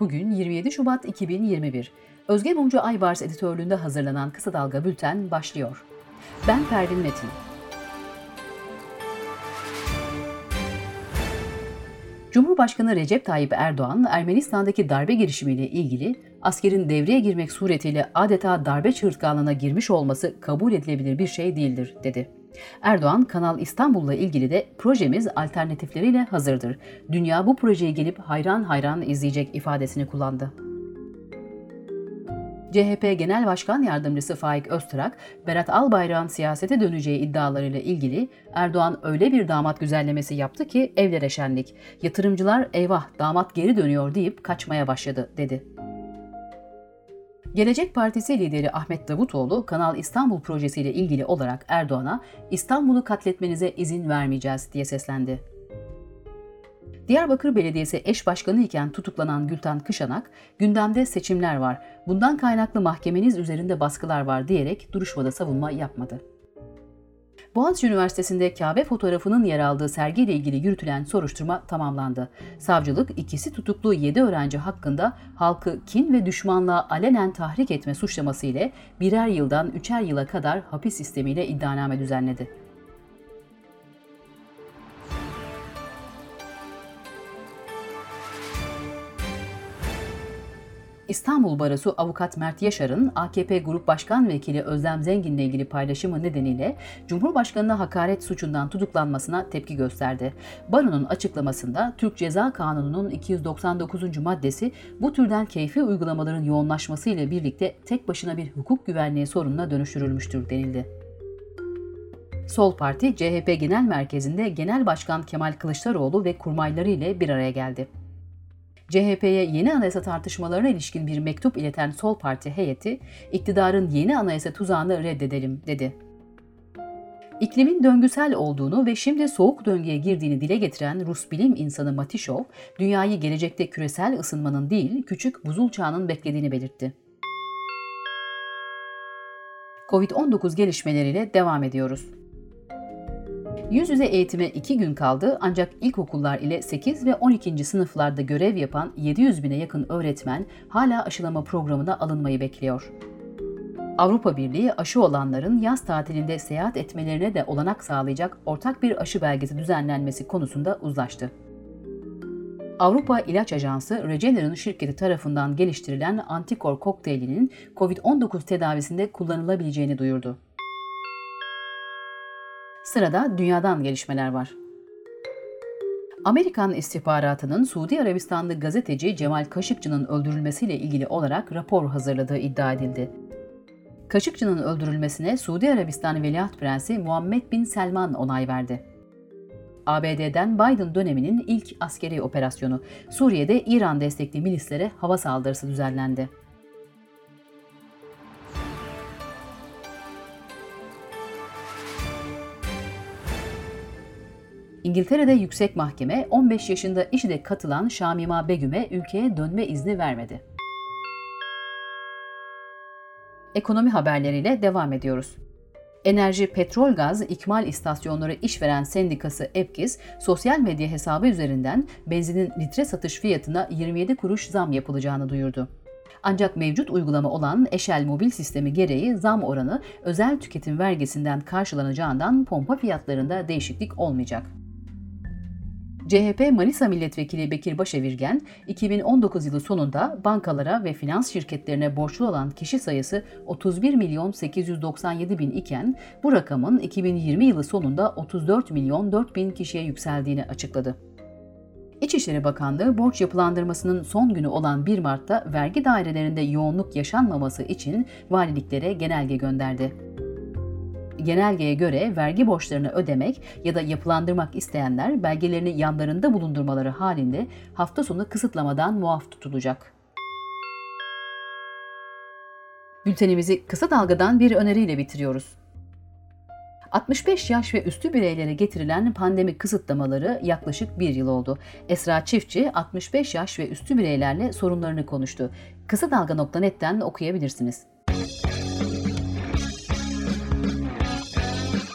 Bugün 27 Şubat 2021. Özge Mumcu Aybars editörlüğünde hazırlanan Kısa Dalga Bülten başlıyor. Ben Pervin Metin. Cumhurbaşkanı Recep Tayyip Erdoğan, Ermenistan'daki darbe girişimiyle ilgili askerin devreye girmek suretiyle adeta darbe çığırtkanlığına girmiş olması kabul edilebilir bir şey değildir, dedi. Erdoğan, Kanal İstanbul'la ilgili de projemiz alternatifleriyle hazırdır. Dünya bu projeyi gelip hayran hayran izleyecek ifadesini kullandı. CHP Genel Başkan Yardımcısı Faik Öztürk, Berat Albayrak'ın siyasete döneceği iddialarıyla ilgili Erdoğan öyle bir damat güzellemesi yaptı ki evlere şenlik. Yatırımcılar eyvah damat geri dönüyor deyip kaçmaya başladı dedi. Gelecek Partisi lideri Ahmet Davutoğlu, Kanal İstanbul projesiyle ilgili olarak Erdoğan'a İstanbul'u katletmenize izin vermeyeceğiz diye seslendi. Diyarbakır Belediyesi eş başkanı iken tutuklanan Gülten Kışanak, gündemde seçimler var, bundan kaynaklı mahkemeniz üzerinde baskılar var diyerek duruşmada savunma yapmadı. Boğaziçi Üniversitesi'nde Kabe fotoğrafının yer aldığı sergiyle ilgili yürütülen soruşturma tamamlandı. Savcılık ikisi tutuklu 7 öğrenci hakkında halkı kin ve düşmanlığa alenen tahrik etme suçlaması ile birer yıldan üçer yıla kadar hapis sistemiyle iddianame düzenledi. İstanbul Barosu Avukat Mert Yaşar'ın AKP Grup Başkan Vekili Özlem Zengin'le ilgili paylaşımı nedeniyle Cumhurbaşkanı'na hakaret suçundan tutuklanmasına tepki gösterdi. Baro'nun açıklamasında Türk Ceza Kanunu'nun 299. maddesi bu türden keyfi uygulamaların yoğunlaşması ile birlikte tek başına bir hukuk güvenliği sorununa dönüştürülmüştür denildi. Sol Parti CHP Genel Merkezi'nde Genel Başkan Kemal Kılıçdaroğlu ve kurmayları ile bir araya geldi. CHP'ye yeni anayasa tartışmalarına ilişkin bir mektup ileten Sol Parti heyeti, iktidarın yeni anayasa tuzağını reddedelim dedi. İklimin döngüsel olduğunu ve şimdi soğuk döngüye girdiğini dile getiren Rus bilim insanı Matişov, dünyayı gelecekte küresel ısınmanın değil, küçük buzul çağının beklediğini belirtti. Covid-19 gelişmeleriyle devam ediyoruz. Yüz yüze eğitime 2 gün kaldı ancak ilkokullar ile 8 ve 12. sınıflarda görev yapan 700 bine yakın öğretmen hala aşılama programına alınmayı bekliyor. Avrupa Birliği aşı olanların yaz tatilinde seyahat etmelerine de olanak sağlayacak ortak bir aşı belgesi düzenlenmesi konusunda uzlaştı. Avrupa İlaç Ajansı, Regeneron şirketi tarafından geliştirilen antikor kokteylinin COVID-19 tedavisinde kullanılabileceğini duyurdu. Sırada dünyadan gelişmeler var. Amerikan istihbaratının Suudi Arabistanlı gazeteci Cemal Kaşıkçı'nın öldürülmesiyle ilgili olarak rapor hazırladığı iddia edildi. Kaşıkçı'nın öldürülmesine Suudi Arabistan Veliaht Prensi Muhammed Bin Selman onay verdi. ABD'den Biden döneminin ilk askeri operasyonu Suriye'de İran destekli milislere hava saldırısı düzenlendi. İngiltere'de yüksek mahkeme 15 yaşında IŞİD'e katılan Şamima Begüm'e ülkeye dönme izni vermedi. Ekonomi haberleriyle devam ediyoruz. Enerji, Petrol Gaz İkmal İstasyonları İşveren Sendikası EPKİS, sosyal medya hesabı üzerinden benzinin litre satış fiyatına 27 kuruş zam yapılacağını duyurdu. Ancak mevcut uygulama olan Eşel mobil sistemi gereği zam oranı özel tüketim vergisinden karşılanacağından pompa fiyatlarında değişiklik olmayacak. CHP Manisa Milletvekili Bekir Başevirgen, 2019 yılı sonunda bankalara ve finans şirketlerine borçlu olan kişi sayısı 31 milyon 897 bin iken bu rakamın 2020 yılı sonunda 34 milyon 4 bin kişiye yükseldiğini açıkladı. İçişleri Bakanlığı borç yapılandırmasının son günü olan 1 Mart'ta vergi dairelerinde yoğunluk yaşanmaması için valiliklere genelge gönderdi genelgeye göre vergi borçlarını ödemek ya da yapılandırmak isteyenler belgelerini yanlarında bulundurmaları halinde hafta sonu kısıtlamadan muaf tutulacak. Bültenimizi kısa dalgadan bir öneriyle bitiriyoruz. 65 yaş ve üstü bireylere getirilen pandemi kısıtlamaları yaklaşık bir yıl oldu. Esra Çiftçi 65 yaş ve üstü bireylerle sorunlarını konuştu. Kısa Dalga.net'ten okuyabilirsiniz.